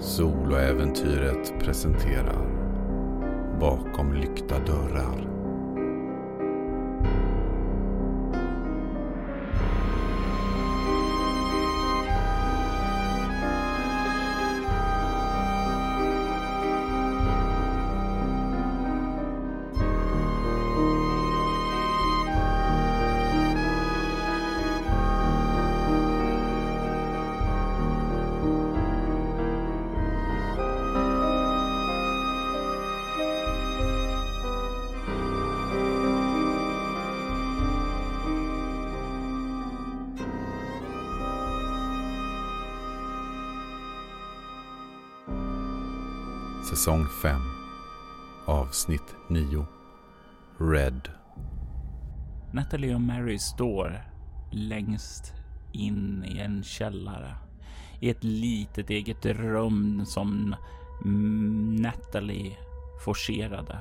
Soloäventyret presenterar Bakom lyckta dörrar. Säsong 5 Avsnitt 9 Red Natalie och Mary står längst in i en källare i ett litet eget rum som Natalie forcerade.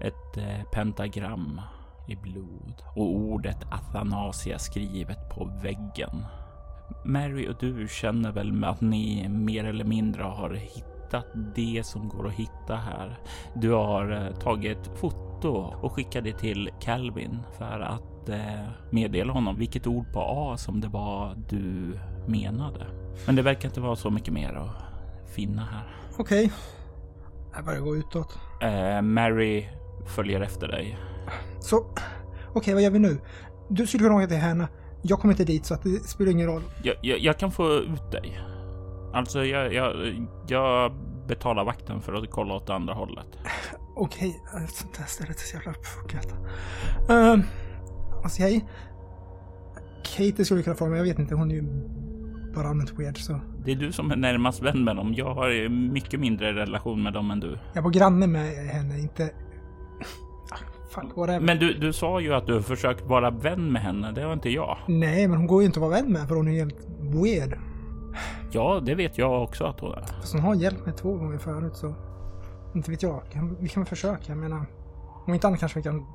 Ett eh, pentagram i blod och ordet Athanasia skrivet på väggen. Mary och du känner väl att ni mer eller mindre har hittat hittat det som går att hitta här. Du har eh, tagit foto och skickat det till Calvin för att eh, meddela honom vilket ord på A som det var du menade. Men det verkar inte vara så mycket mer att finna här. Okej. Okay. Jag börjar gå utåt. Eh, Mary följer efter dig. Så, okej, okay, vad gör vi nu? Du skulle kunna åka till henne. Jag kommer inte dit så att det spelar ingen roll. Jag, jag, jag kan få ut dig. Alltså, jag, jag, jag betalar vakten för att kolla åt andra hållet. Okej, okay. sånt där stället är så jävla uppfuckat. Uh, alltså, jag... Katie skulle kunna få men jag vet inte. Hon är ju bara allmänt weird så. Det är du som är närmast vän med dem. Jag har mycket mindre relation med dem än du. Jag var granne med henne, inte... Fan, men du, du sa ju att du försökt vara vän med henne. Det var inte jag. Nej, men hon går ju inte att vara vän med för hon är helt weird. Ja, det vet jag också att hon är. Fast hon har hjälpt mig två gånger förut så... Inte vet jag. Vi kan väl försöka. Jag menar... Om inte annat kanske vi kan...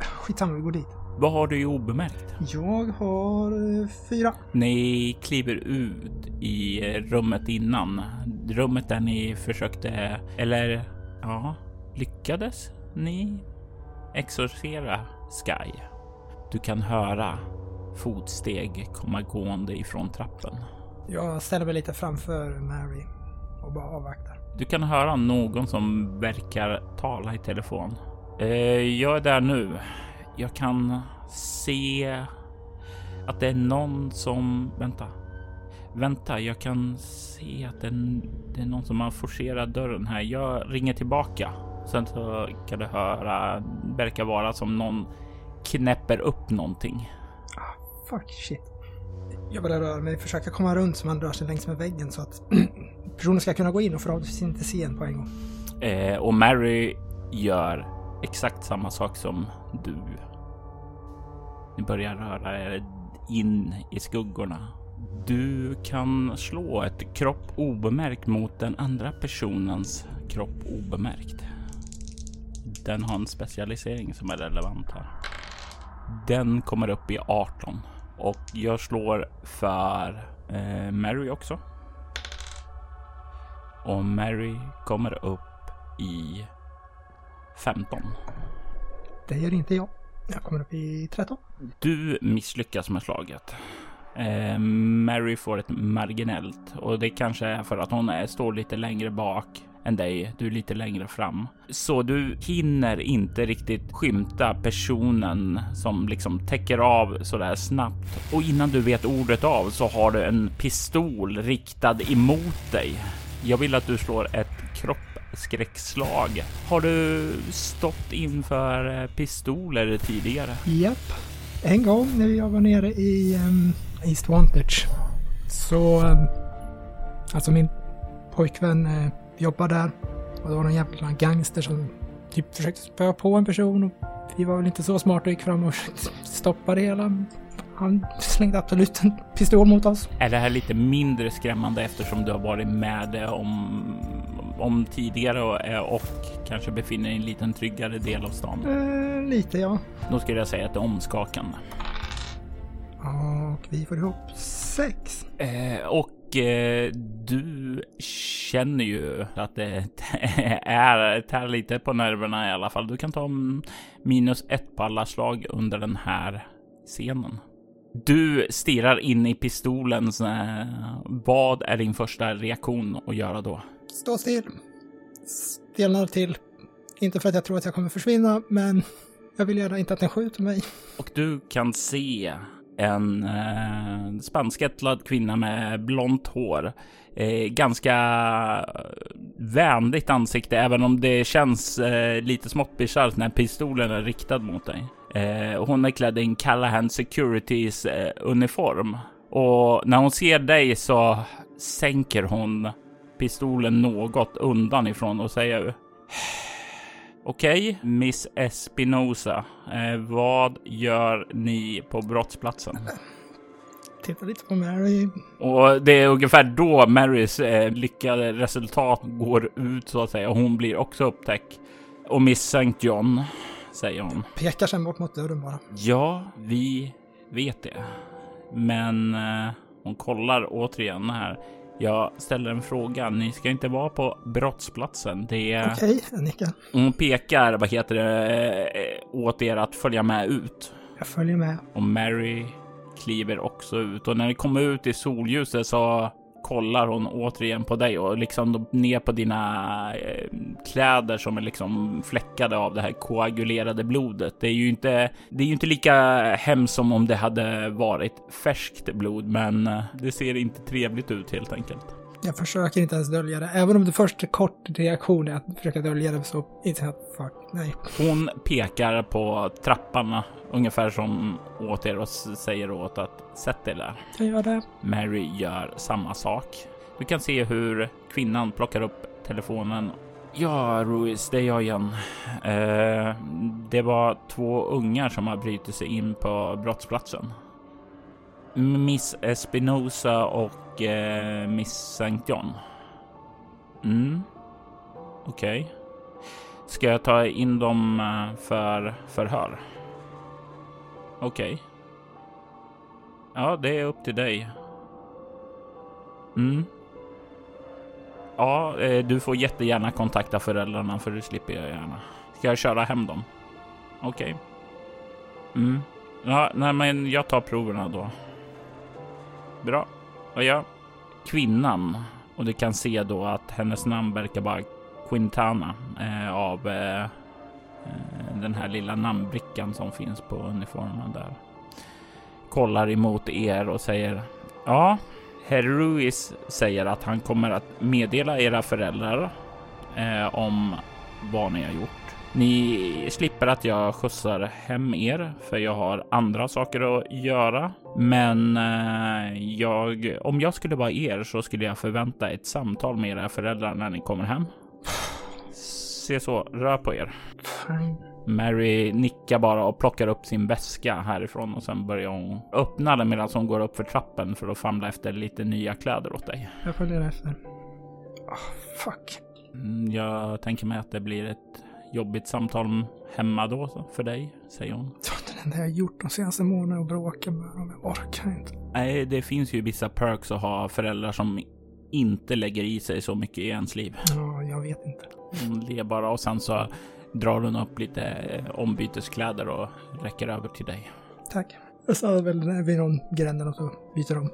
Skitsamma, vi går dit. Vad har du i obemärkt? Jag har eh, fyra. Ni kliver ut i rummet innan. Rummet där ni försökte, eller ja, lyckades ni exorcera Sky? Du kan höra fotsteg komma gående ifrån trappen. Jag ställer mig lite framför Mary och bara avvaktar. Du kan höra någon som verkar tala i telefon. Eh, jag är där nu. Jag kan se att det är någon som... Vänta. Vänta, jag kan se att det är, det är någon som har forcerat dörren här. Jag ringer tillbaka. Sen så kan du höra, verkar vara som någon knäpper upp någonting. Ah, fuck shit. Jag börjar röra mig, försöka komma runt så man rör sig längs med väggen så att personen ska kunna gå in och förhoppningsvis inte se en på en gång. Eh, och Mary gör exakt samma sak som du. Ni börjar röra er in i skuggorna. Du kan slå ett kropp obemärkt mot den andra personens kropp obemärkt. Den har en specialisering som är relevant här. Den kommer upp i 18. Och jag slår för eh, Mary också. Och Mary kommer upp i 15. Det gör inte jag. Jag kommer upp i 13. Du misslyckas med slaget. Eh, Mary får ett marginellt och det kanske är för att hon är, står lite längre bak än dig. Du är lite längre fram. Så du hinner inte riktigt skymta personen som liksom täcker av så där snabbt. Och innan du vet ordet av så har du en pistol riktad emot dig. Jag vill att du slår ett kroppsskräckslag. Har du stått inför eh, pistoler tidigare? Japp. En gång när jag var nere i um, East Wantage så... Um, alltså min pojkvän uh, jobbar där. Och det var någon jävla gangster som typ försökte spöa på en person och vi var väl inte så smarta och gick fram och stoppade det hela. Han slängde absolut en pistol mot oss. Är det här lite mindre skrämmande eftersom du har varit med om, om tidigare och, och kanske befinner dig i en liten tryggare del av stan? Eh, lite ja. Då skulle jag säga att det är omskakande. Och vi får ihop sex. Eh, och Och eh, du känner ju att det är tär lite på nerverna i alla fall. Du kan ta minus ett på alla slag under den här scenen. Du stirrar in i pistolen. Eh, vad är din första reaktion att göra då? Stå still. Stelnar till. Inte för att jag tror att jag kommer försvinna, men jag vill gärna inte att den skjuter mig. Och du kan se en eh, spanskättlad kvinna med blont hår. Eh, ganska eh, vänligt ansikte, även om det känns eh, lite smått bisarrt när pistolen är riktad mot dig. Eh, hon är klädd i en Callahan Securities eh, uniform och när hon ser dig så sänker hon pistolen något undan ifrån och säger Okej, okay, Miss Espinosa. Eh, vad gör ni på brottsplatsen? Titta lite på Mary. Och det är ungefär då Marys eh, lyckade resultat går ut så att säga. Hon blir också upptäckt. Och Miss St. John, säger hon. Pekar sen bort mot dörren bara. Ja, vi vet det. Men eh, hon kollar återigen här. Jag ställer en fråga. Ni ska inte vara på brottsplatsen. Det är... Okej, okay, nickar. Hon pekar, vad heter det, eh, åt er att följa med ut. Jag följer med. Och Mary kliver också ut och när ni kommer ut i solljuset så kollar hon återigen på dig och liksom ner på dina eh, kläder som är liksom fläckade av det här koagulerade blodet. Det är ju inte, det är ju inte lika hemskt som om det hade varit färskt blod, men eh, det ser inte trevligt ut helt enkelt. Jag försöker inte ens dölja det. Även om det först är kort reaktion är att försöka dölja det så inte jag fuck, nej. Hon pekar på trapparna ungefär som åt er och säger åt att sätt dig där. Jag gör det. Mary gör samma sak. Du kan se hur kvinnan plockar upp telefonen. Ja, Ruiz, det är jag igen. Eh, det var två ungar som har brutit sig in på brottsplatsen. Miss Espinosa och eh, Miss St. John. Mm. Okej. Okay. Ska jag ta in dem eh, för förhör? Okej. Okay. Ja, det är upp till dig. Mm. Ja, eh, du får jättegärna kontakta föräldrarna för det slipper jag gärna. Ska jag köra hem dem? Okej. Okay. Mm. Ja, nej, men jag tar proverna då. Bra. Och ja, kvinnan. Och du kan se då att hennes namn verkar vara Quintana eh, av eh, eh, den här lilla namnbrickan som finns på uniformen där. Kollar emot er och säger ja, Herr Ruiz säger att han kommer att meddela era föräldrar eh, om vad ni har gjort ni slipper att jag skjutsar hem er för jag har andra saker att göra. Men eh, jag, om jag skulle vara er så skulle jag förvänta ett samtal med era föräldrar när ni kommer hem. Se så, rör på er. Mary nickar bara och plockar upp sin väska härifrån och sen börjar hon öppna den medan hon går upp för trappen för att famla efter lite nya kläder åt dig. Jag följer efter. Oh, fuck. Mm, jag tänker mig att det blir ett jobbigt samtal hemma då för dig, säger hon. Det är det enda jag gjort de senaste månaderna och bråka med dem. Jag orkar inte. Nej, det finns ju vissa perks att ha föräldrar som inte lägger i sig så mycket i ens liv. Ja, jag vet inte. Hon ler bara och sen så drar hon upp lite ombyteskläder och räcker över till dig. Tack. Jag stannar väl vid någon gränden och så byter de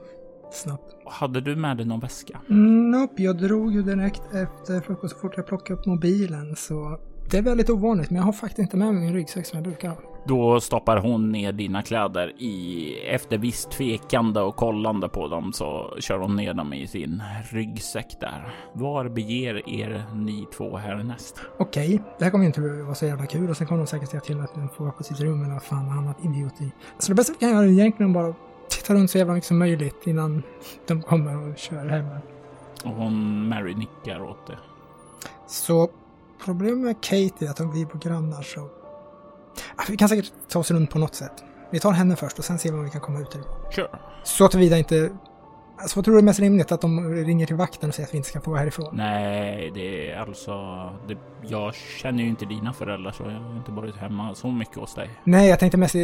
snabbt. Hade du med dig någon väska? Mm, nope, jag drog ju direkt efter frukost så fort jag plockade upp mobilen så det är väldigt ovanligt, men jag har faktiskt inte med mig min ryggsäck som jag brukar ha. Då stoppar hon ner dina kläder i efter visst tvekande och kollande på dem så kör hon ner dem i sin ryggsäck där. Var beger er ni två härnäst? Okej, det här kommer inte vara så jävla kul och sen kommer de säkert säga till att den får vara på sitt rum eller fan annat idioti. Så det bästa vi kan göra är egentligen bara titta runt så jävla mycket som möjligt innan de kommer och kör hem. Och hon Mary nickar åt det. Så Problemet med Kate är att om vi bor grannar så... Alltså, vi kan säkert ta oss runt på något sätt. Vi tar henne först och sen ser vi om vi kan komma ut härifrån. Sure. Så tillvida inte... Alltså vad tror du är mest rimligt? Att de ringer till vakten och säger att vi inte ska få vara härifrån? Nej, det är alltså... Det, jag känner ju inte dina föräldrar så jag har inte varit hemma så mycket hos dig. Nej, jag tänkte mest...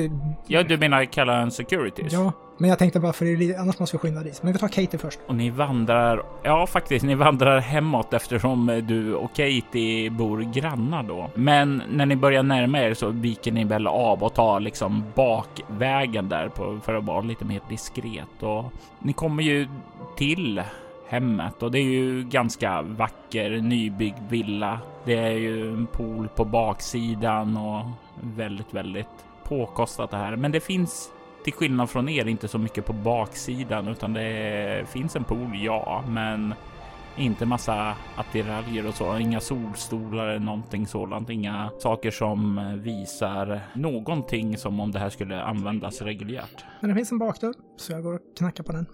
Ja, du menar kalla en securities? Ja, men jag tänkte bara för det är lite, annars måste vi skynda dit. Men vi tar Katie först. Och ni vandrar, ja faktiskt, ni vandrar hemåt eftersom du och Katie bor grannar då. Men när ni börjar närma er så viker ni väl av och tar liksom bakvägen där på, för att vara lite mer diskret. Och ni kommer ju till hemmet och det är ju ganska vacker nybyggd villa. Det är ju en pool på baksidan och väldigt, väldigt påkostat det här. Men det finns till skillnad från er inte så mycket på baksidan utan det finns en pool, ja, men inte massa attiraljer och så. Inga solstolar eller någonting sådant. Inga saker som visar någonting som om det här skulle användas reguljärt. Men det finns en bakdörr, så jag går och knackar på den.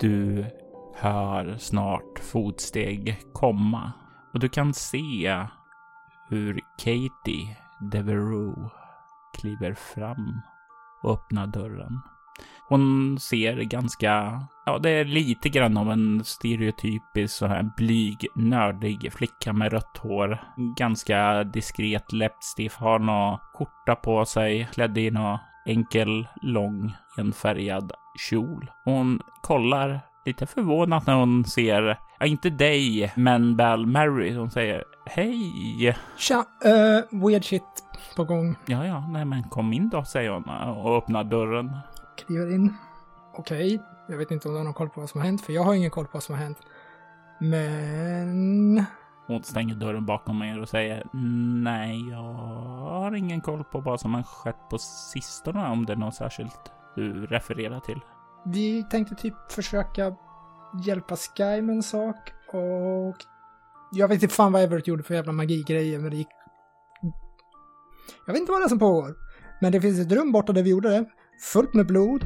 Du hör snart fotsteg komma och du kan se hur Katie Devereux kliver fram och öppnar dörren. Hon ser ganska, ja det är lite grann av en stereotypisk sån här blyg, nördig flicka med rött hår. Ganska diskret läppstift, har någon skjorta på sig, klädd i någon enkel, lång, enfärgad kjol. Hon kollar lite förvånat när hon ser, ja inte dig, men väl Mary. Hon säger hej. Tja, uh, weird shit på gång. Ja, ja, nej men kom in då, säger hon och öppnar dörren. Kliver in. Okej, okay. jag vet inte om du har någon koll på vad som har hänt, för jag har ingen koll på vad som har hänt. Men... Hon stänger dörren bakom er och säger nej, jag har ingen koll på vad som har skett på sistone, om det är något särskilt du refererar till. Vi tänkte typ försöka hjälpa Sky med en sak och jag vet inte fan vad Everett gjorde för jävla magigrejer, men det gick... Jag vet inte vad det är som pågår. Men det finns ett rum borta där vi gjorde det, fullt med blod,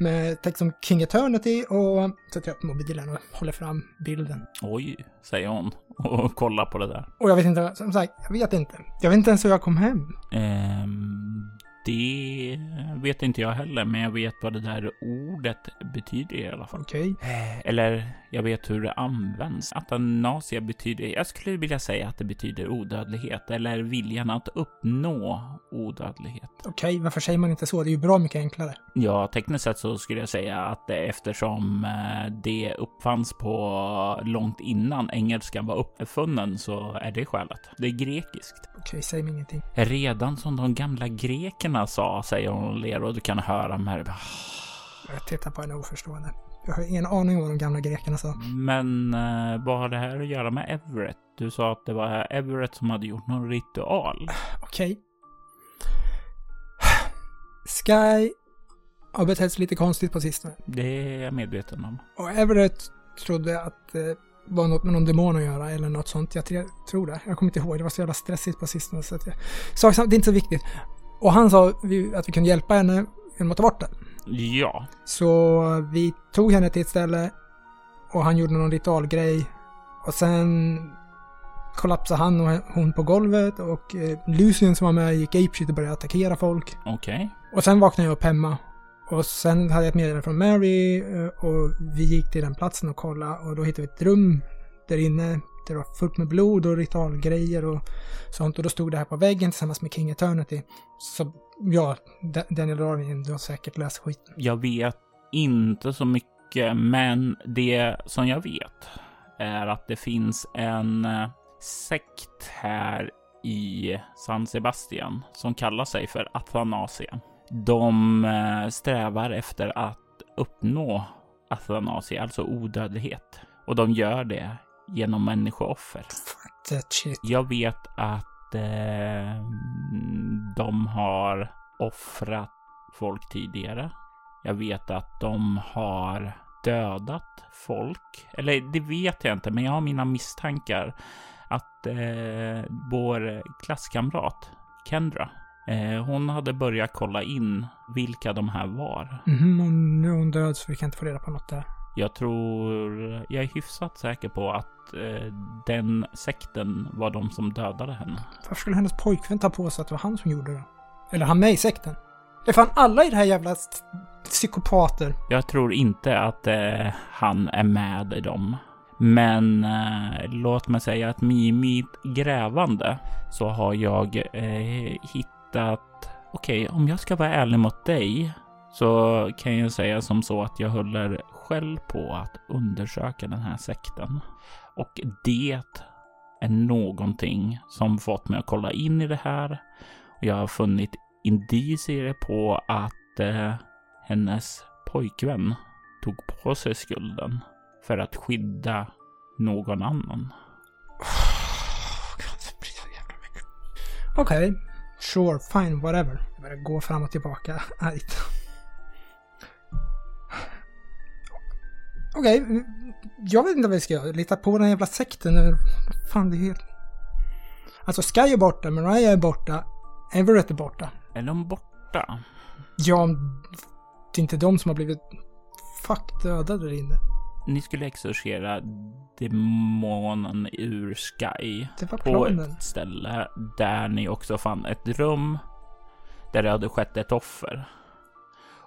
med text som King Eternity och så tar jag upp mobilen och håller fram bilden. Oj, säger hon och kollar på det där. Och jag vet inte, som sagt, jag vet inte. Jag vet inte ens hur jag kom hem. Um, det vet inte jag heller, men jag vet vad det där ordet betyder i alla fall. Okej. Okay. Eller jag vet hur det används. Atanasia betyder, jag skulle vilja säga att det betyder odödlighet eller viljan att uppnå odödlighet. Okej, okay, varför säger man inte så? Det är ju bra mycket enklare. Ja, tekniskt sett så skulle jag säga att eftersom eh, det uppfanns på långt innan engelskan var uppfunnen så är det skälet. Det är grekiskt. Okej, okay, säg mig ingenting. Redan som de gamla grekerna sa, säger hon och ler och du kan höra Mary. Jag tittar på henne oförstående. Jag har ingen aning om vad de gamla grekerna sa. Men eh, vad har det här att göra med Everett? Du sa att det var Everett som hade gjort någon ritual. Okej. Okay. Sky har betett sig lite konstigt på sistone. Det är jag medveten om. Och Everett trodde att det var något med någon demon att göra eller något sånt. Jag tror det. Jag kommer inte ihåg. Det var så jävla stressigt på sistone. Så att jag... Sak det är inte så viktigt. Och han sa att vi kunde hjälpa henne genom att ta bort det. Ja. Så vi tog henne till ett ställe och han gjorde någon ritualgrej. Och sen kollapsade han och hon på golvet och eh, Lucien som var med gick apeshit och började attackera folk. Okej. Okay. Och sen vaknade jag upp hemma. Och sen hade jag ett meddelande från Mary eh, och vi gick till den platsen och kollade och då hittade vi ett rum där inne. Det var fullt med blod och ritualgrejer och sånt. Och då stod det här på väggen tillsammans med King Eternity. Så ja, Daniel Darwin, du har säkert läst skiten. Jag vet inte så mycket, men det som jag vet är att det finns en eh, sekt här i San Sebastian som kallar sig för Athanasia. De eh, strävar efter att uppnå Athanasia, alltså odödlighet. Och de gör det genom människooffer. Jag vet att eh, de har offrat folk tidigare. Jag vet att de har dödat folk. Eller det vet jag inte, men jag har mina misstankar att eh, vår klasskamrat Kendra, eh, hon hade börjat kolla in vilka de här var. Mm, är hon död så vi kan inte få reda på något där. Jag tror, jag är hyfsat säker på att eh, den sekten var de som dödade henne. Varför skulle hennes pojkvän ta på sig att det var han som gjorde det? Eller han med i sekten? Det är fan alla i det här jävla psykopater. Jag tror inte att eh, han är med i dem. Men eh, låt mig säga att i mitt grävande så har jag eh, hittat... Okej, okay, om jag ska vara ärlig mot dig så kan jag säga som så att jag håller själv på att undersöka den här sekten. Och det är någonting som fått mig att kolla in i det här. Jag har funnit indicier på att eh, hennes pojkvän tog på sig skulden för att skydda någon annan. Okej, okay. sure, fine, whatever. Jag börjar gå fram och tillbaka argt. Okej, okay. jag vet inte vad vi ska göra. Lita på den jävla sekten eller fan det är helt... Alltså Sky är borta, Mariah är borta, Everett är borta. Är de borta? Ja, det är inte de som har blivit fuck dödade där inne. Ni skulle exorcera demonen ur Sky. Det var på ett ställe där ni också fann ett rum där det hade skett ett offer.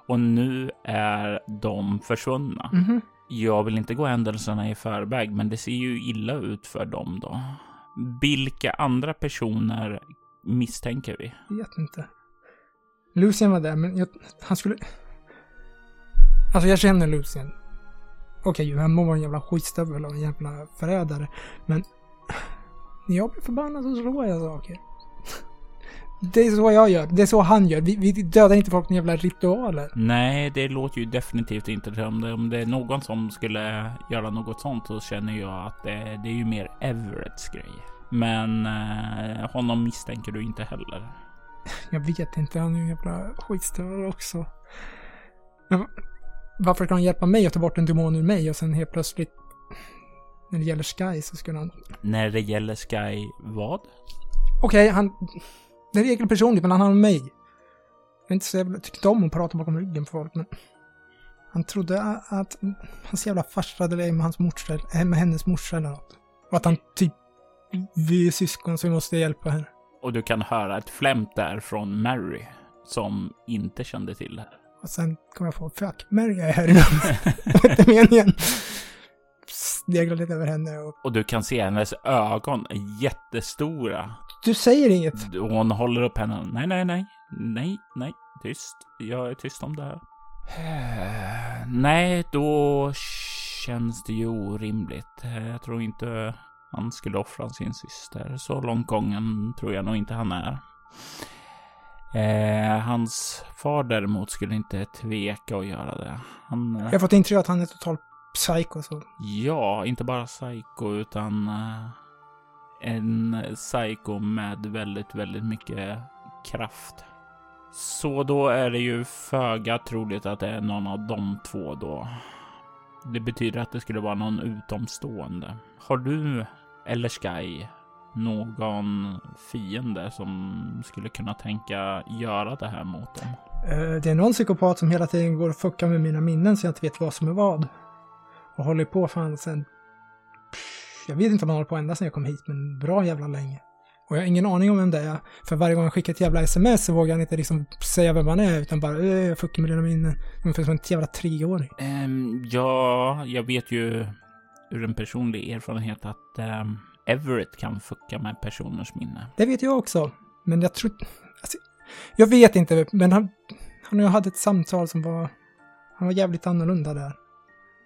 Och nu är de försvunna. Mm -hmm. Jag vill inte gå händelserna i förväg, men det ser ju illa ut för dem då. Vilka andra personer misstänker vi? Jag vet inte. Lucien var där, men jag, han skulle... Alltså jag känner Lucien. Okej, okay, han må vara en jävla skitstövel och en jävla förrädare, men när jag blir förbannad så slår jag saker. Det är så jag gör. Det är så han gör. Vi, vi dödar inte folk med jävla ritualer. Nej, det låter ju definitivt inte som det. Om det är någon som skulle göra något sånt så känner jag att det, det är ju mer Everetts grej. Men eh, honom misstänker du inte heller. Jag vet inte. Han är ju en jävla skitstörare också. Men varför kan han hjälpa mig att ta bort en demon ur mig och sen helt plötsligt när det gäller Sky så skulle han... När det gäller Sky vad? Okej, okay, han det är regel personligt mellan han och mig. Jag är inte så jävla, tyckte om att prata bakom ryggen på folk, men han trodde att hans jävla farsa hade legat med hans morsa, äh, med hennes morsa eller något. Och att han typ, vi är syskon så vi måste hjälpa henne. Och du kan höra ett flämt där från Mary som inte kände till det. Och sen kom jag på, fuck, Mary är här inne. det var inte meningen. Sneglar lite över henne och... Och du kan se hennes ögon är jättestora. Du säger inget. Hon håller upp henne. Nej, nej, nej. Nej, nej. Tyst. Jag är tyst om det här. Nej, då känns det ju orimligt. Jag tror inte han skulle offra sin syster. Så långt gången tror jag nog inte han är. Eh, hans far däremot skulle inte tveka att göra det. Han, jag har fått intryck att han är totalt psycho. Så. Ja, inte bara psycho utan uh, en psycho med väldigt, väldigt mycket kraft. Så då är det ju föga troligt att det är någon av de två då. Det betyder att det skulle vara någon utomstående. Har du eller Sky någon fiende som skulle kunna tänka göra det här mot dem? Eh, det är någon psykopat som hela tiden går och fuckar med mina minnen så jag inte vet vad som är vad. Och håller på fan sen jag vet inte om han håller på ända sedan jag kom hit, men bra jävla länge. Och jag har ingen aning om vem det är. För varje gång jag skickar ett jävla sms så vågar han inte liksom säga vem han är, utan bara äh, jag fuckar med dina minnen. Ungefär som en jävla treåring. Um, ja, jag vet ju ur en personlig erfarenhet att um, Everett kan fucka med personers minne. Det vet jag också. Men jag tror... Alltså, jag vet inte, men han, han och jag hade ett samtal som var... Han var jävligt annorlunda där.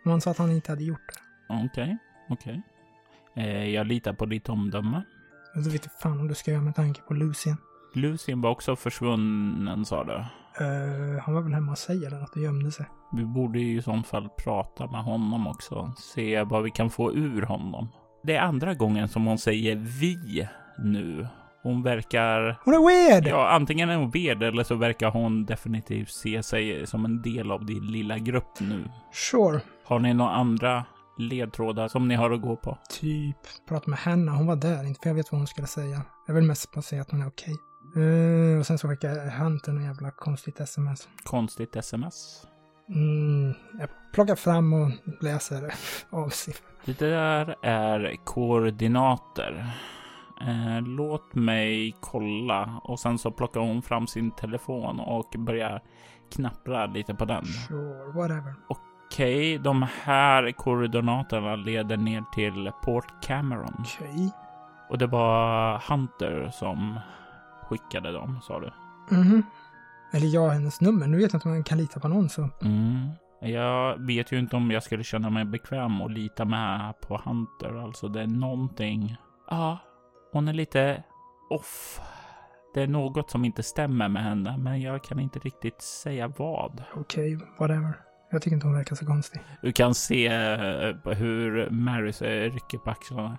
Men han sa att han inte hade gjort det. Okej, okay, okej. Okay. Eh, jag litar på ditt omdöme. Du vet fan om du ska göra med tanke på Lucien. Lucien var också försvunnen sa du? Uh, han var väl hemma hos sig eller något och gömde sig. Vi borde i sånt fall prata med honom också. Se vad vi kan få ur honom. Det är andra gången som hon säger vi nu. Hon verkar... Hon är weird! Ja, antingen är hon weird eller så verkar hon definitivt se sig som en del av din lilla grupp nu. Sure. Har ni några andra ledtrådar som ni har att gå på? Typ, prata med henne. Hon var där, inte för jag vet vad hon skulle säga. Jag vill mest bara säga att hon är okej. Okay. Uh, och sen så skickade Hunter något jävla konstigt sms. Konstigt sms? Mm, jag plockar fram och läser av siffror. Det där är koordinater. Eh, låt mig kolla. Och sen så plockar hon fram sin telefon och börjar knappra lite på den. Sure, whatever. Och Okej, okay, de här koordinaterna leder ner till Port Cameron. Okej. Okay. Och det var Hunter som skickade dem, sa du? Mhm. Eller ja, hennes nummer. Nu vet jag inte om man kan lita på någon så. Mm. Jag vet ju inte om jag skulle känna mig bekväm och lita med på Hunter. Alltså det är någonting. Ja, hon är lite off. Det är något som inte stämmer med henne, men jag kan inte riktigt säga vad. Okej, whatever. Jag tycker inte hon verkar så konstig. Du kan se eh, hur Mary rycker på axlarna.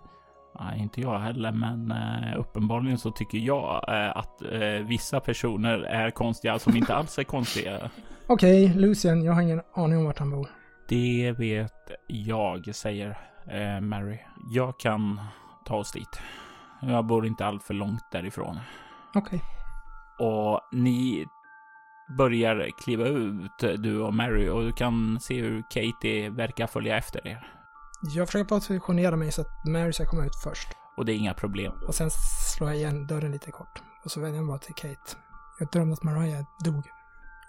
Nej, inte jag heller, men eh, uppenbarligen så tycker jag eh, att vissa personer är konstiga som inte alls är konstiga. Okej, Lucien, jag har ingen aning om vart han bor. Det vet jag, säger Mary. Jag kan ta oss dit. Jag bor inte allt för långt därifrån. Okej. Och ni börjar kliva ut, du och Mary, och du kan se hur Katie verkar följa efter er. Jag försöker positionera mig så att Mary ska komma ut först. Och det är inga problem. Och sen slår jag igen dörren lite kort. Och så vänder jag mig bara till Kate. Jag drömde att Mariah dog.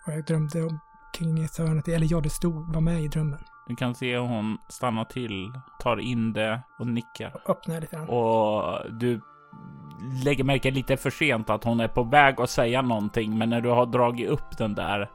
Och jag drömde om Kingethörnet, eller ja, det stod, var med i drömmen. Du kan se hon stannar till, tar in det och nickar. Öppnar lite grann. Och du lägger märke lite för sent att hon är på väg att säga någonting, men när du har dragit upp den där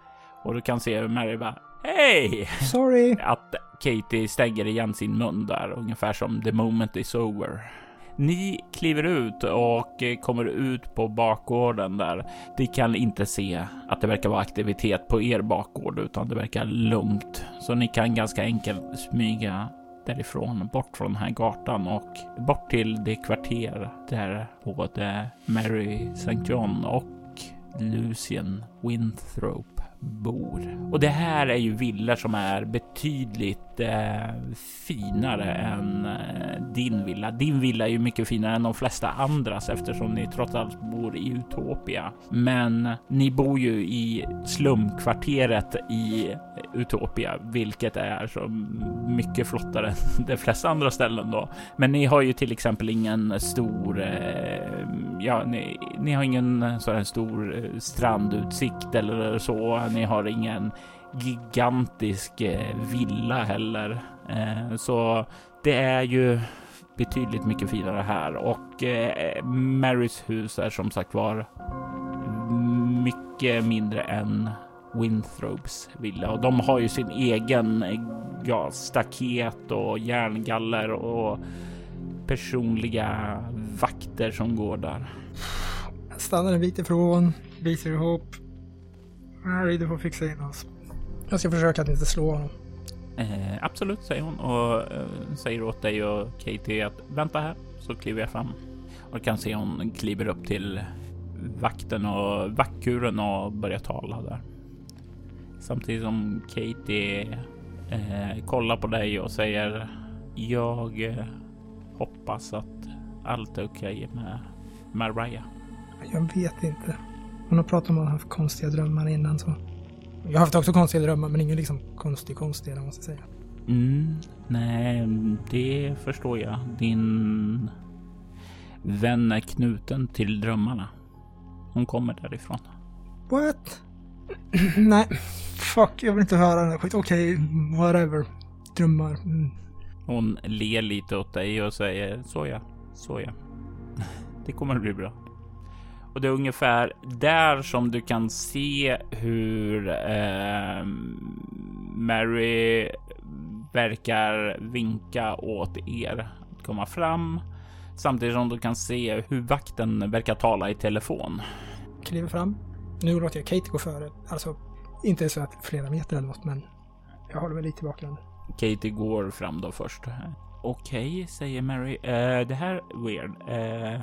och du kan se hur Mary bara Hej! Sorry! Att Katie stänger igen sin mun där, ungefär som the moment is over. Ni kliver ut och kommer ut på bakgården där. Ni kan inte se att det verkar vara aktivitet på er bakgård, utan det verkar lugnt. Så ni kan ganska enkelt smyga därifrån, bort från den här gatan och bort till det kvarter där både Mary St. John och Lucien Winthrop bor. Och det här är ju villor som är betydligt eh, finare än eh, din villa. Din villa är ju mycket finare än de flesta andras eftersom ni trots allt bor i Utopia. Men ni bor ju i slumkvarteret i Utopia, vilket är så mycket flottare än de flesta andra ställen då. Men ni har ju till exempel ingen stor, eh, ja, ni, ni har ingen eh, så här stor eh, strandutsikt eller eh, så. Ni har ingen gigantisk villa heller. Så det är ju betydligt mycket finare här och eh, Marys hus är som sagt var mycket mindre än Winthropes villa och de har ju sin egen ja, staket och järngaller och personliga vakter som går där. Jag stannar en bit ifrån, biter ihop. Harry, du får fixa in oss. Jag ska försöka att inte slå honom. Eh, absolut, säger hon och eh, säger åt dig och Katie att vänta här så kliver jag fram. Och kan se hon kliver upp till vakten och vaktkuren och börjar tala där. Samtidigt som Katie eh, kollar på dig och säger jag eh, hoppas att allt är okej okay med Mariah. Jag vet inte. Hon har pratat om att hon haft konstiga drömmar innan så. Jag har haft också konstiga drömmar men ingen liksom konstig konstig måste jag säga. Mm, nej, det förstår jag. Din vän är knuten till drömmarna. Hon kommer därifrån. What? nej, fuck, jag vill inte höra den här skit. Okej, okay, whatever. Drömmar. Mm. Hon ler lite åt dig och säger så ja, så ja. Det kommer att bli bra. Och det är ungefär där som du kan se hur eh, Mary verkar vinka åt er att komma fram. Samtidigt som du kan se hur vakten verkar tala i telefon. Kliver fram. Nu låter jag Kate gå före. Alltså, inte så att flera meter eller något, men jag håller mig lite i bakgrunden. Katie går fram då först. Okej, okay, säger Mary. Uh, det här är weird. Uh,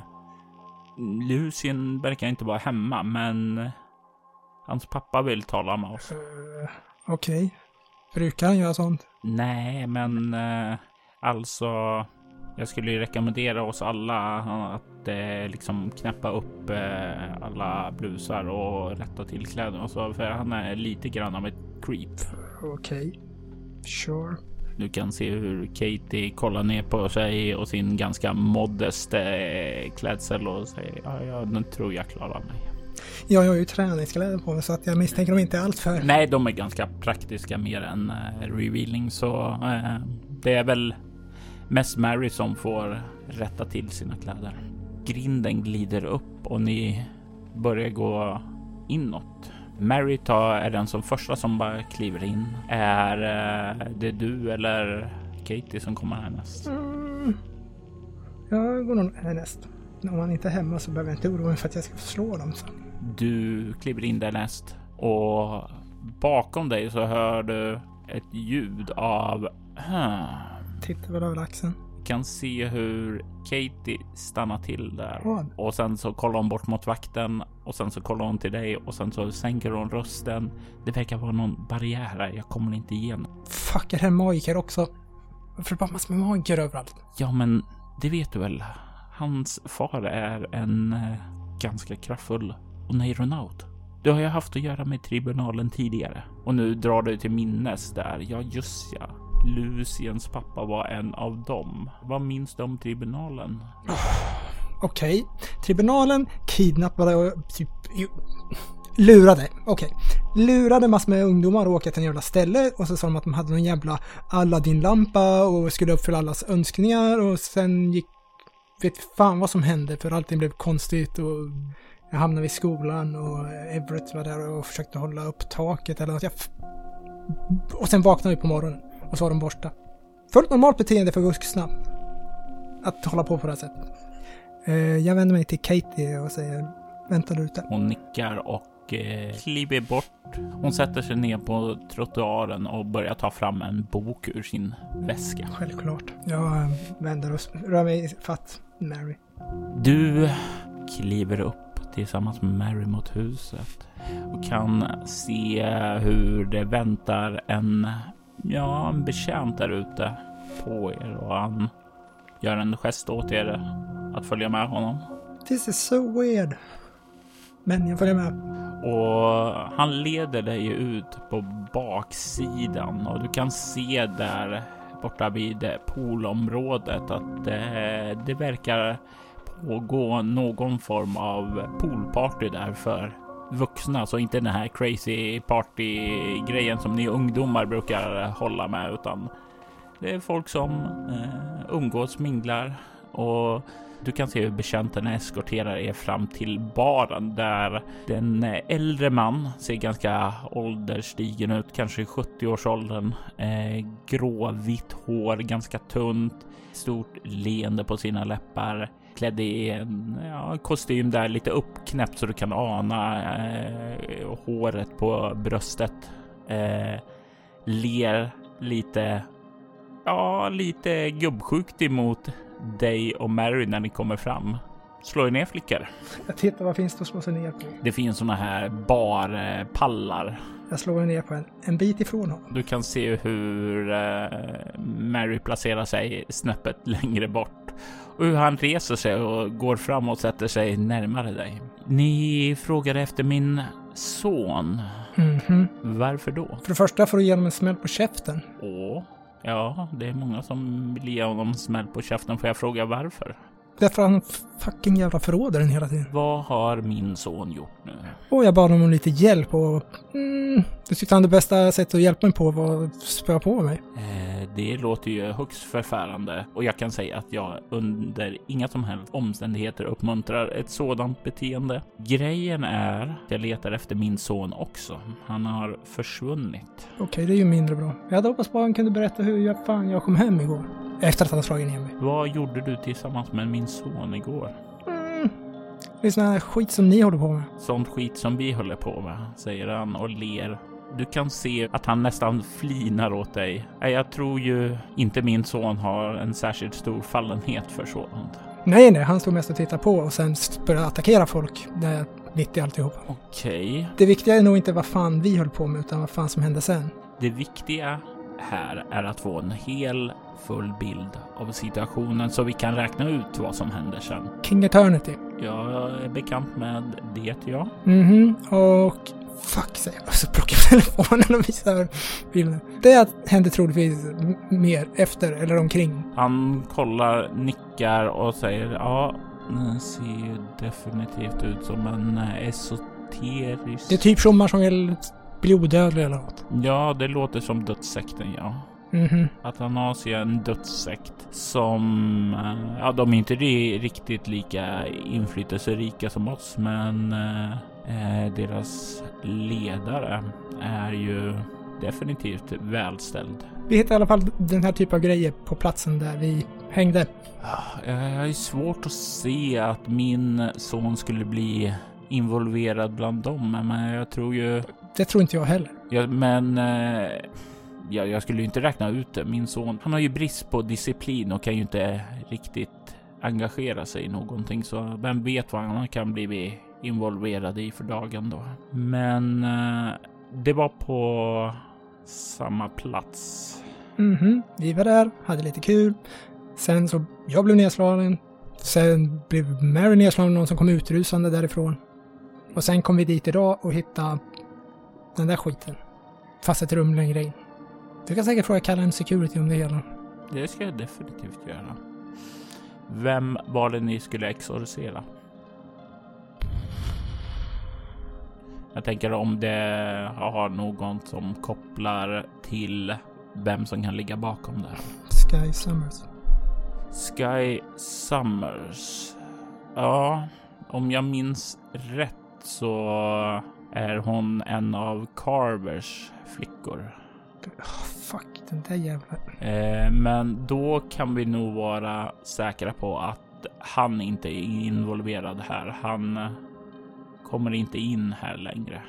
Lucien verkar inte vara hemma, men hans pappa vill tala med oss. Uh, Okej. Okay. Brukar han göra sånt? Nej, men uh, alltså. Jag skulle ju rekommendera oss alla att eh, liksom knäppa upp eh, alla blusar och rätta till kläderna och så, för han är lite grann av ett creep. Okej. Okay. Sure. Du kan se hur Katie kollar ner på sig och sin ganska modest eh, klädsel och säger ja, ja, den tror jag klarar mig. Ja, jag har ju träningskläder på mig så att jag misstänker dem inte allt för. Nej, de är ganska praktiska mer än eh, revealing så eh, det är väl mest Mary som får rätta till sina kläder. Grinden glider upp och ni börjar gå inåt Mary tar, är den som första som bara kliver in. Är eh, det du eller Katie som kommer härnäst? Mm. Jag går nog härnäst. Om han inte är hemma så behöver jag inte oroa mig för att jag ska slå dem sen. Du kliver in därnäst och bakom dig så hör du ett ljud av... Tittar väl över axeln. Kan se hur Katie stannar till där och sen så kollar hon bort mot vakten och sen så kollar hon till dig och sen så sänker hon rösten. Det verkar vara någon barriär här. Jag kommer inte igenom. Fuck, är det här magiker också? Varför är det bara massor med magiker överallt? Ja, men det vet du väl? Hans far är en eh, ganska kraftfull oneironaut. Du har ju haft att göra med tribunalen tidigare och nu drar du till minnes där. Ja, just ja. Luciens pappa var en av dem. Vad minns du om tribunalen? Okej. Tribunalen kidnappade och typ ju- lurade. Okej. Lurade massor med ungdomar att åka till en jävla ställe och så sa de att de hade någon jävla Aladdin-lampa och skulle uppfylla allas önskningar och sen gick... Vet fan vad som hände för allting blev konstigt och jag hamnade vid skolan och Everett var där och försökte hålla upp taket eller något. Jag och sen vaknade vi på morgonen och så var de borta. Fullt normalt beteende för vuxna. Att hålla på på det här sättet. Eh, Jag vänder mig till Katie och säger vänta där ute. Hon nickar och eh, kliver bort. Hon sätter sig ner på trottoaren och börjar ta fram en bok ur sin väska. Självklart. Jag eh, vänder och rör mig fatt Mary. Du kliver upp tillsammans med Mary mot huset och kan se hur det väntar en, ja, en betjänt där ute på er och han gör en gest åt er att följa med honom. This is so weird. Men jag följer med. Och han leder dig ut på baksidan och du kan se där borta vid poolområdet att det, det verkar pågå någon form av poolparty där för vuxna, så inte den här crazy party grejen som ni ungdomar brukar hålla med, utan det är folk som eh, umgås, minglar och du kan se hur betjänterna eskorterar er fram till baren där den äldre man ser ganska ålderstigen ut, kanske i 70-årsåldern. Eh, Gråvitt hår, ganska tunt, stort leende på sina läppar. Klädd i en ja, kostym där lite uppknäppt så du kan ana eh, håret på bröstet. Eh, ler lite, ja, lite gubbsjukt emot dig och Mary när ni kommer fram. Slå er ner flickor. Jag tittar vad finns det att slå sig ner på. Det finns såna här barpallar. Jag slår ner på en, en bit ifrån honom. Du kan se hur eh, Mary placerar sig snäppet längre bort och hur han reser sig och går fram och sätter sig närmare dig. Ni frågade efter min son. Mhm. Varför då? För det första får du ge honom en smäll på käften. Åh, ja, det är många som vill ge honom smäll på käften. Får jag fråga varför? Därför han fucking jävla förråder den hela tiden. Vad har min son gjort nu? Och jag bad honom om lite hjälp och... Mm, det tyckte han det bästa sättet att hjälpa mig på var att spöa på mig. Eh, det låter ju högst förfärande och jag kan säga att jag under inga som helst omständigheter uppmuntrar ett sådant beteende. Grejen är att jag letar efter min son också. Han har försvunnit. Okej, det är ju mindre bra. Jag hade hoppats på att han kunde berätta hur jag, fan jag kom hem igår. Efter att han slagit ner mig. Vad gjorde du tillsammans med min son igår? Mm. Det är sån här skit som ni håller på med. Sånt skit som vi håller på med, säger han och ler. Du kan se att han nästan flinar åt dig. Jag tror ju inte min son har en särskilt stor fallenhet för sådant. Nej, nej, han stod mest och tittade på och sen började attackera folk. Det är mitt i alltihop. Okej. Det viktiga är nog inte vad fan vi höll på med, utan vad fan som hände sen. Det viktiga här är att få en hel full bild av situationen så vi kan räkna ut vad som händer sen. King Eternity. Jag är bekant med det, ja. Mhm, och... Fuck, säger jag. Och så plockar jag telefonen och visar bilden. Det hände troligtvis mer efter eller omkring. Han kollar, nickar och säger ja, det ser ju definitivt ut som en eh, esoterisk... Det är typ tjommar som vill bli odödliga eller något. Ja, det låter som dödssekten, ja. Mhm. Atanasia är en dödssekt som, eh, ja de är inte ri- riktigt lika inflytelserika som oss men eh, Eh, deras ledare är ju definitivt välställd. Vi hittade i alla fall den här typen av grejer på platsen där vi hängde. Jag har svårt att se att min son skulle bli involverad bland dem, men jag tror ju... Det tror inte jag heller. Ja, men... Eh, jag, jag skulle ju inte räkna ut det. Min son, han har ju brist på disciplin och kan ju inte riktigt engagera sig i någonting, så vem vet vad han kan bli involverad i för dagen då. Men eh, det var på samma plats. Mhm, mm vi var där, hade lite kul. Sen så, jag blev nedslagen. Sen blev Mary nedslagen, av någon som kom utrusande därifrån. Och sen kom vi dit idag och hittade den där skiten. Fast ett rum längre in. Du kan säkert fråga Callan Security om det hela. Det ska jag definitivt göra. Vem var det ni skulle exorcera? Jag tänker om det har någon som kopplar till vem som kan ligga bakom det. Sky Summers. Sky Summers. Ja, om jag minns rätt så är hon en av Carvers flickor. Oh, fuck, den där jävla... Eh, men då kan vi nog vara säkra på att han inte är involverad här. Han kommer inte in här längre.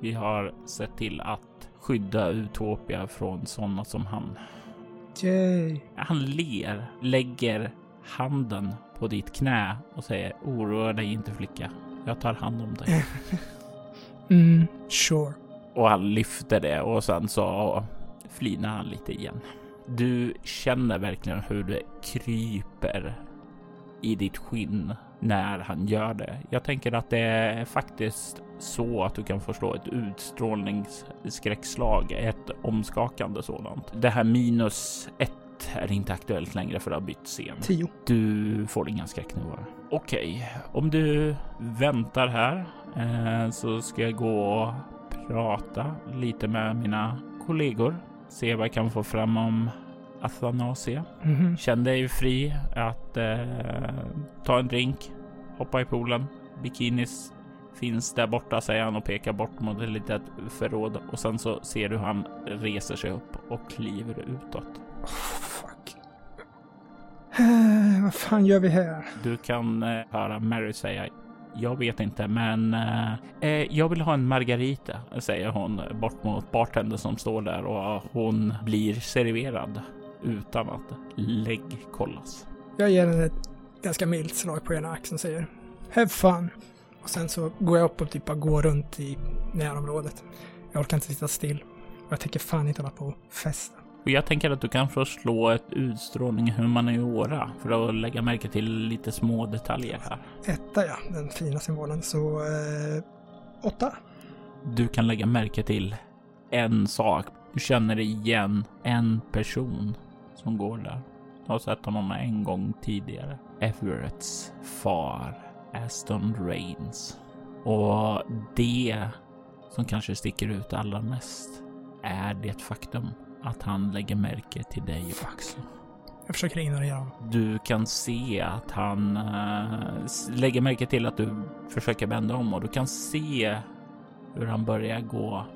Vi har sett till att skydda Utopia från sådana som han. Yay. Han ler, lägger handen på ditt knä och säger oroa dig inte flicka. Jag tar hand om dig. mm, sure. Och han lyfter det och sen så flinar han lite igen. Du känner verkligen hur det kryper i ditt skinn när han gör det. Jag tänker att det är faktiskt så att du kan förstå ett utstrålningsskräckslag, ett omskakande sådant. Det här minus ett är inte aktuellt längre för att ha bytt scen. Tio. Du får inga skräcknivåer. Okej, okay. om du väntar här eh, så ska jag gå prata lite med mina kollegor. Se vad jag kan få fram om Athanasia. Mm -hmm. Känn dig fri att eh, ta en drink, hoppa i poolen. Bikinis finns där borta, säger han och pekar bort mot ett litet förråd. Och sen så ser du hur han reser sig upp och kliver utåt. Oh, fuck. Uh, vad fan gör vi här? Du kan uh, höra Mary säga jag vet inte, men eh, eh, jag vill ha en margarita, säger hon bort mot bartendern som står där och hon blir serverad utan att lägg kollas. Jag ger henne ett ganska milt slag på ena axeln och säger Have fun. Och sen så går jag upp och typ bara går runt i närområdet. Jag orkar inte sitta still. Och jag tänker fan inte hålla på och festa. Och jag tänker att du kan få slå ett utstrålning humaniora för att lägga märke till lite små detaljer här. Etta ja, den fina symbolen. Så eh, åtta. Du kan lägga märke till en sak. Du känner igen en person som går där. Du har sett honom en gång tidigare. Everetts far, Aston Rains. Och det som kanske sticker ut allra mest är det faktum att han lägger märke till dig också. Jag försöker ignorera honom. Du kan se att han äh, lägger märke till att du försöker vända om och du kan se hur han börjar gå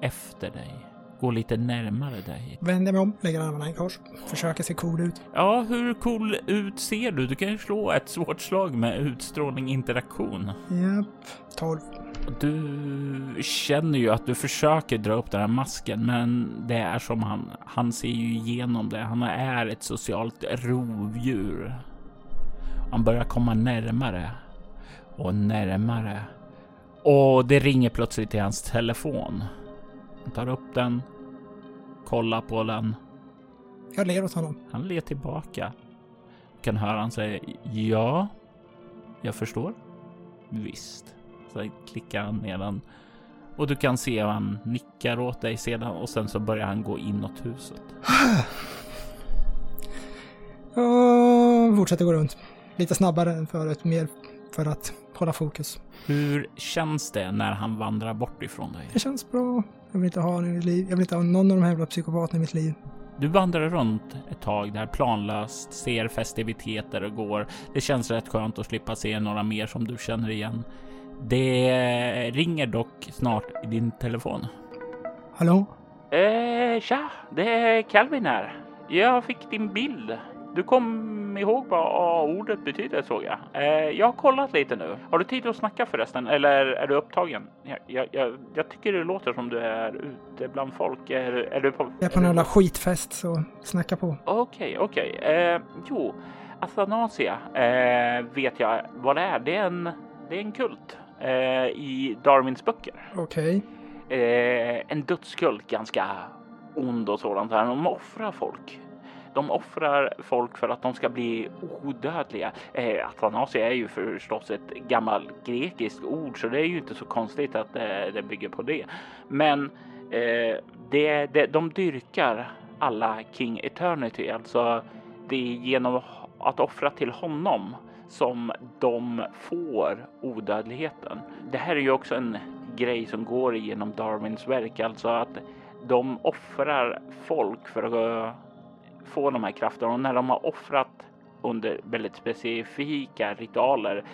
efter dig gå lite närmare dig. Vänder mig om, lägger armarna i kors, försöker se cool ut. Ja, hur cool ut ser du? Du kan ju slå ett svårt slag med utstrålning interaktion. Japp, 12. Du känner ju att du försöker dra upp den här masken, men det är som han, han ser ju igenom det. Han är ett socialt rovdjur. Han börjar komma närmare och närmare. Och det ringer plötsligt i hans telefon. Tar upp den, kollar på den. Jag ler åt honom. Han ler tillbaka. kan höra han säga ja, jag förstår. Visst. Så klickar han ner den och du kan se hur han nickar åt dig sedan och sen så börjar han gå inåt huset. Och fortsätter gå runt. Lite snabbare än förut, mer för att hålla fokus. Hur känns det när han vandrar bort ifrån dig? Det känns bra. Jag vill inte ha honom i mitt liv. Jag vill inte ha någon av de här jävla psykopaterna i mitt liv. Du vandrar runt ett tag där planlöst, ser festiviteter och går. Det känns rätt skönt att slippa se några mer som du känner igen. Det ringer dock snart i din telefon. Hallå? Eh, tja, det är Calvin här. Jag fick din bild. Du kom ihåg vad A-ordet betyder såg jag. Eh, jag har kollat lite nu. Har du tid att snacka förresten? Eller är du upptagen? Jag, jag, jag, tycker det låter som du är ute bland folk. Är, är du på... Jag är på en jävla skitfest, så snacka på. Okej, okej. Eh, jo, Athanasia eh, vet jag vad det är. Det är en, det är en kult eh, i Darwins böcker. Okej. Eh, en dödskult, ganska ond och sådant. Här. De offrar folk. De offrar folk för att de ska bli odödliga. Eh, Athanasia är ju förstås ett gammalt grekiskt ord, så det är ju inte så konstigt att eh, det bygger på det. Men eh, det, det, de dyrkar alla King Eternity, alltså det är genom att offra till honom som de får odödligheten. Det här är ju också en grej som går igenom Darwins verk, alltså att de offrar folk för att få de här krafterna och när de har offrat under väldigt specifika ritualer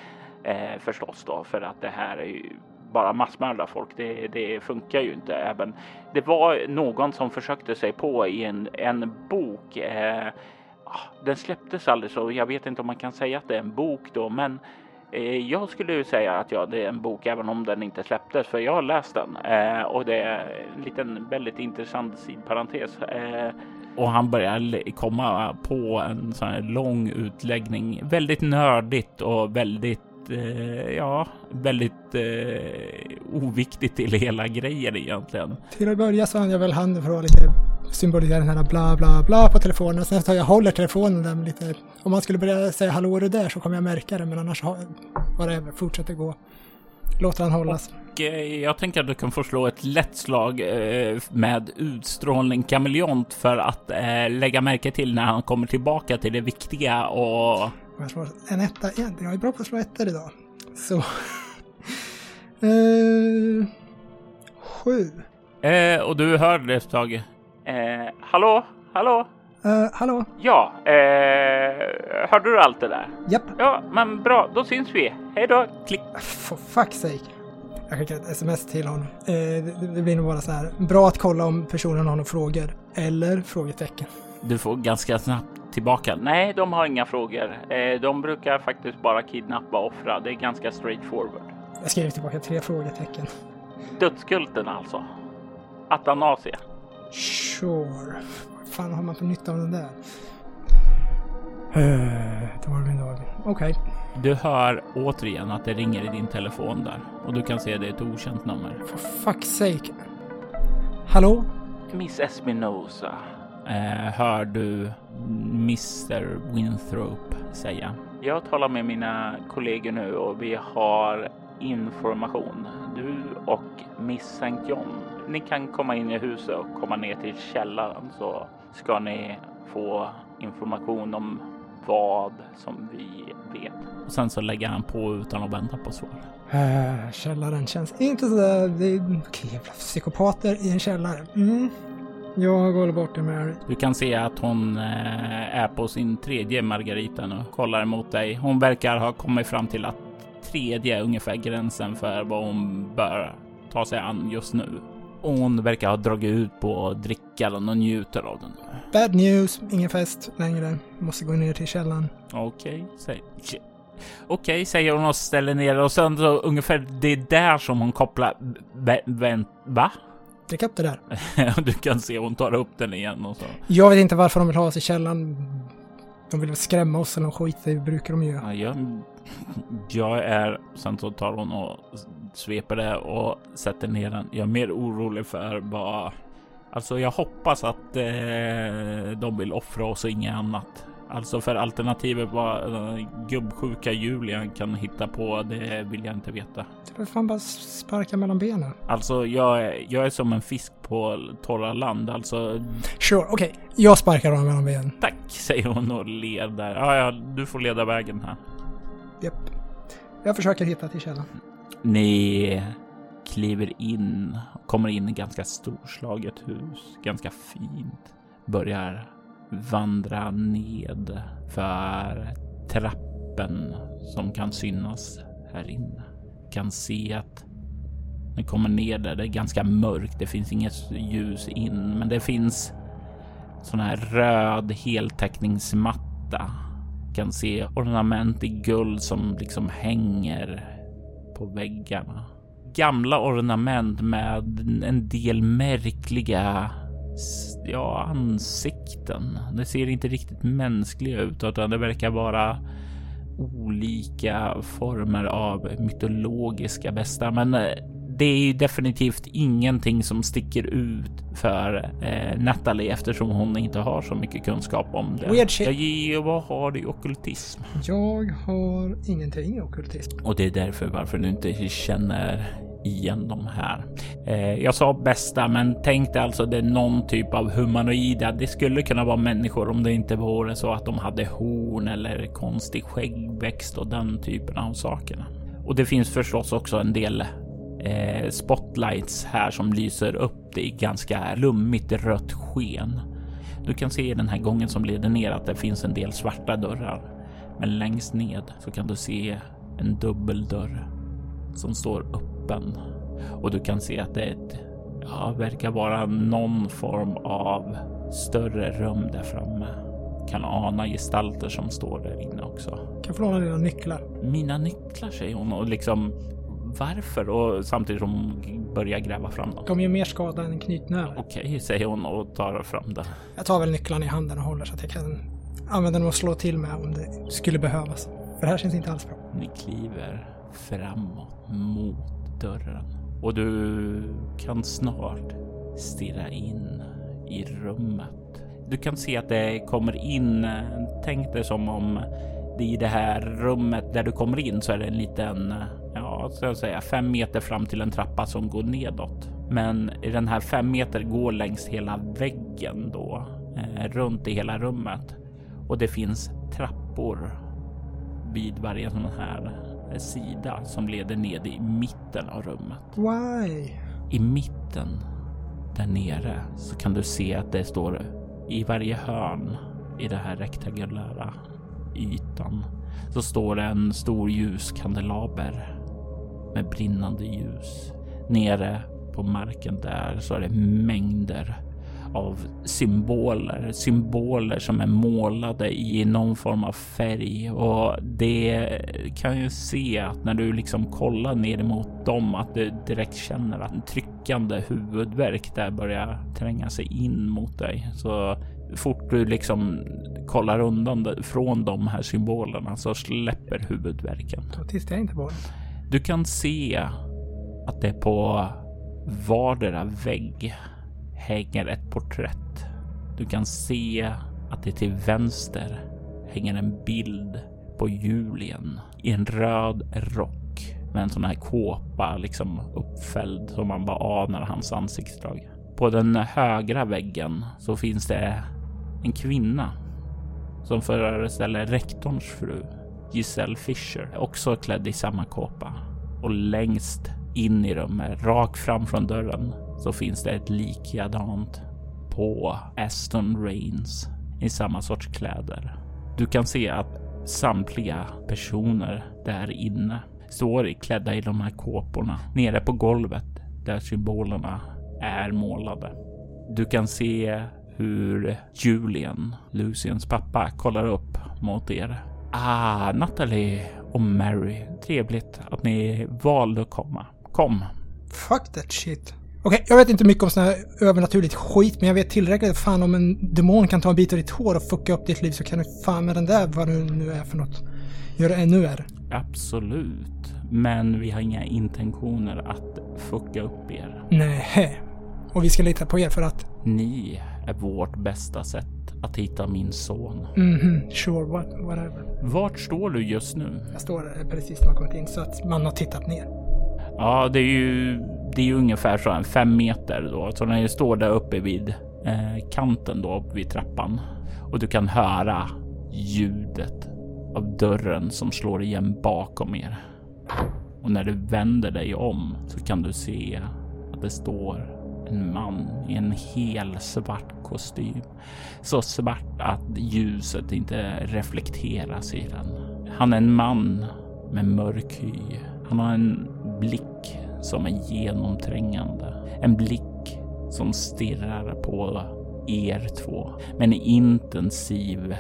eh, förstås då för att det här är ju bara massmörda folk. Det, det, funkar ju inte. Även det var någon som försökte sig på i en, en bok. Eh, ah, den släpptes aldrig så jag vet inte om man kan säga att det är en bok då, men eh, jag skulle ju säga att ja, det är en bok även om den inte släpptes för jag har läst den eh, och det är en liten väldigt intressant sidparentes. Eh, och han börjar komma på en sån här lång utläggning. Väldigt nördigt och väldigt eh, ja, väldigt eh, oviktigt till hela grejen egentligen. Till att börja så har jag väl handen för att vara lite symbolisera den här bla bla bla på telefonen. Sen tar jag håller telefonen där lite. Om man skulle börja säga hallå är du där så kommer jag märka det men annars har whatever, fortsätter gå. Låter han hållas. Och, eh, jag tänker att du kan få slå ett lätt slag eh, med utstrålning kameleont för att eh, lägga märke till när han kommer tillbaka till det viktiga och... Jag slår en etta igen. Jag är bra på att slå ettor idag. Så... eh, sju. Eh, och du hör det ett tag. Eh, hallå? Hallå? Uh, hallå? Ja, eh, hörde du allt det där? Japp. Ja, men bra, då syns vi. Hej då! Klick. For fuck's sake. Jag skickar ett sms till honom. Eh, det, det, blir nog bara så här. Bra att kolla om personen har några frågor. Eller frågetecken. Du får ganska snabbt tillbaka. Nej, de har inga frågor. Eh, de brukar faktiskt bara kidnappa och offra. Det är ganska straightforward. Jag skriver tillbaka tre frågetecken. Dödskulten alltså. Atanasia. Sure fan har man för nytta av den där? Uh, Darwin, Darwin. Okej. Okay. Du hör återigen att det ringer i din telefon där och du kan se det är ett okänt nummer. For fuck's sake. Hallå? Miss Espinosa. Eh, hör du Mr Winthrop säga. Jag talar med mina kollegor nu och vi har information. Du och Miss St John. Ni kan komma in i huset och komma ner till källaren så ska ni få information om vad som vi vet. Och sen så lägger han på utan att vänta på svar. Uh, källaren känns inte sådär... Det är okay, psykopater i en källare. Mm. Jag går bort till Mary. Du kan se att hon eh, är på sin tredje Margarita nu. Kollar emot dig. Hon verkar ha kommit fram till att tredje är ungefär gränsen för vad hon bör ta sig an just nu. Och hon verkar ha dragit ut på drickan och njuter av den. Bad news, ingen fest längre. Måste gå ner till källaren. Okej, okay, Okej, säger hon och ställer ner och sen så ungefär det är där som hon kopplar. Vänt, va? Drick upp det där. du kan se hon tar upp den igen och så. Jag vet inte varför de vill ha oss i källaren. De vill väl skrämma oss eller skit, det brukar de göra. Ja, jag, jag är, sen så tar hon och sveper det och sätter ner den. Jag är mer orolig för vad... Alltså jag hoppas att eh, de vill offra oss och inget annat. Alltså för alternativet vad uh, gubbsjuka Julian kan hitta på, det vill jag inte veta. Du får fan bara sparka mellan benen. Alltså jag är, jag är som en fisk på torra land. Alltså... Sure, okej. Okay. Jag sparkar honom mellan benen. Tack, säger hon och ler där. Ja, ja, du får leda vägen här. Japp. Jag försöker hitta till källan. Ni kliver in, kommer in i ganska storslaget hus, ganska fint. Börjar vandra ned för trappen som kan synas här inne. kan se att ni kommer ner där. Det är ganska mörkt. Det finns inget ljus in, men det finns sån här röd heltäckningsmatta. Kan se ornament i guld som liksom hänger på väggarna. Gamla ornament med en del märkliga ja, ansikten. Det ser inte riktigt mänskliga ut utan det verkar vara olika former av mytologiska bästa. Men eh, det är ju definitivt ingenting som sticker ut för eh, Natalie eftersom hon inte har så mycket kunskap om det. Weird shit. Jag, vad har du i ockultism? Jag har ingenting i ockultism. Och det är därför varför du inte känner igen de här. Eh, jag sa bästa, men tänk dig alltså det är någon typ av humanoida. Det skulle kunna vara människor om det inte vore så att de hade horn eller konstig skäggväxt och den typen av sakerna. Och det finns förstås också en del eh, spotlights här som lyser upp det i ganska lummigt rött sken. Du kan se i den här gången som leder ner att det finns en del svarta dörrar. Men längst ned så kan du se en dubbeldörr som står öppen och du kan se att det är ett, ja, verkar vara någon form av större rum där framme. Kan ana gestalter som står där inne också. Kan jag få låna dina nycklar? Mina nycklar säger hon och liksom varför? Och samtidigt som hon börjar gräva fram dem. De gör mer skada än en knytnäve. Okej, säger hon och tar fram det. Jag tar väl nycklarna i handen och håller så att jag kan använda dem och slå till med om det skulle behövas. För det här känns inte alls bra. Ni kliver framåt mot dörren och du kan snart stirra in i rummet. Du kan se att det kommer in. Tänk dig som om det i det här rummet där du kommer in så är det en liten, ska jag säga fem meter fram till en trappa som går nedåt. Men den här fem meter går längs hela väggen då eh, runt i hela rummet och det finns trappor vid varje sån här sida som leder ned i mitten av rummet. Why? I mitten där nere så kan du se att det står i varje hörn i det här rektangulära ytan så står det en stor ljuskandelaber med brinnande ljus. Nere på marken där så är det mängder av symboler, symboler som är målade i någon form av färg och det kan ju se att när du liksom kollar ner mot dem att du direkt känner att en tryckande huvudvärk där börjar tränga sig in mot dig. Så fort du liksom kollar undan från de här symbolerna så släpper huvudvärken. Då tittar jag inte på det. Du kan se att det på vardera vägg hänger ett porträtt. Du kan se att det till vänster hänger en bild på Julien i en röd rock med en sån här kåpa liksom uppfälld som man bara anar hans ansiktsdrag. På den högra väggen så finns det en kvinna som föreställer rektorns fru Giselle Fisher, också klädd i samma kåpa. Och längst in i rummet, rakt fram från dörren, så finns det ett likadant på Aston Rains i samma sorts kläder. Du kan se att samtliga personer där inne står klädda i de här kåporna nere på golvet där symbolerna är målade. Du kan se hur Julian, Lucians pappa, kollar upp mot er. Ah, Natalie och Mary. Trevligt att ni valde att komma. Kom. Fuck that shit. Okej, jag vet inte mycket om sån här övernaturligt skit, men jag vet tillräckligt fan om en demon kan ta en bit av ditt hår och fucka upp ditt liv så kan du fan med den där, vad det nu är för något, göra ännu värre. Absolut. Men vi har inga intentioner att fucka upp er. Nej. Och vi ska lita på er för att... Ni är vårt bästa sätt att hitta min son. Mhm, sure, what, whatever. Vart står du just nu? Jag står precis när man kommit in så att man har tittat ner. Ja, det är ju, det är ju ungefär så en fem meter då, så när jag står där uppe vid eh, kanten då vid trappan och du kan höra ljudet av dörren som slår igen bakom er. Och när du vänder dig om så kan du se att det står en man i en hel svart kostym. Så svart att ljuset inte reflekteras i den. Han är en man med mörk hy. Han har en blick som är genomträngande. En blick som stirrar på er två med en intensiv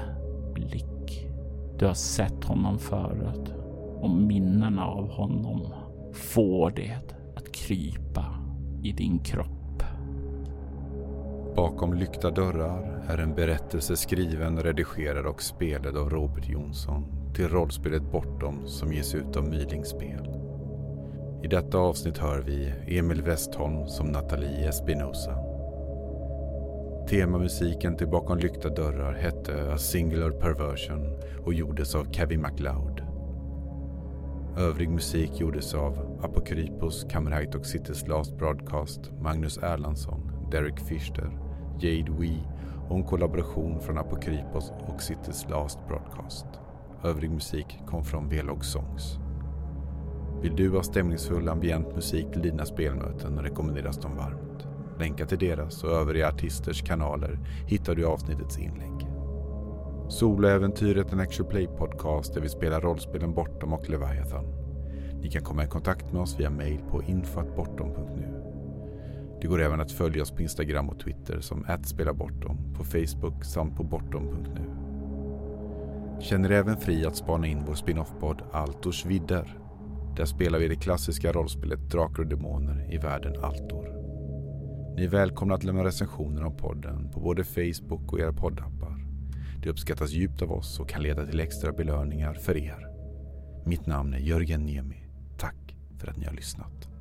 blick. Du har sett honom förut och minnena av honom får det att krypa i din kropp. Bakom lyckta dörrar är en berättelse skriven, redigerad och spelad av Robert Jonsson till rollspelet Bortom som ges ut av Mylingspel. I detta avsnitt hör vi Emil Westholm som Nathalie Espinosa. Temamusiken till Bakom lyckta dörrar hette A Singular Perversion och gjordes av Kevin MacLeod. Övrig musik gjordes av Apokrypos, Kammerheit och Cities Last Broadcast, Magnus Erlandsson, Derek Fischer, Jade Wee och en kollaboration från Apokrypos och Cities Last Broadcast. Övrig musik kom från Velog Songs. Vill du ha stämningsfull ambient musik till dina spelmöten rekommenderas de varmt. Länkar till deras och övriga artisters kanaler hittar du i avsnittets inlägg. Soloäventyret en Actual Play podcast där vi spelar rollspelen Bortom och Leviathan. Ni kan komma i kontakt med oss via mail på infatbortom.nu. Det går även att följa oss på Instagram och Twitter som @spelabortom, på Facebook samt på bortom.nu. Känner även fri att spana in vår spin-off-podd Altors vidder. Där spelar vi det klassiska rollspelet Drakar och Demoner i världen Altor. Ni är välkomna att lämna recensioner om podden på både Facebook och era poddappar. Det uppskattas djupt av oss och kan leda till extra belöningar för er. Mitt namn är Jörgen Niemi. Tack för att ni har lyssnat.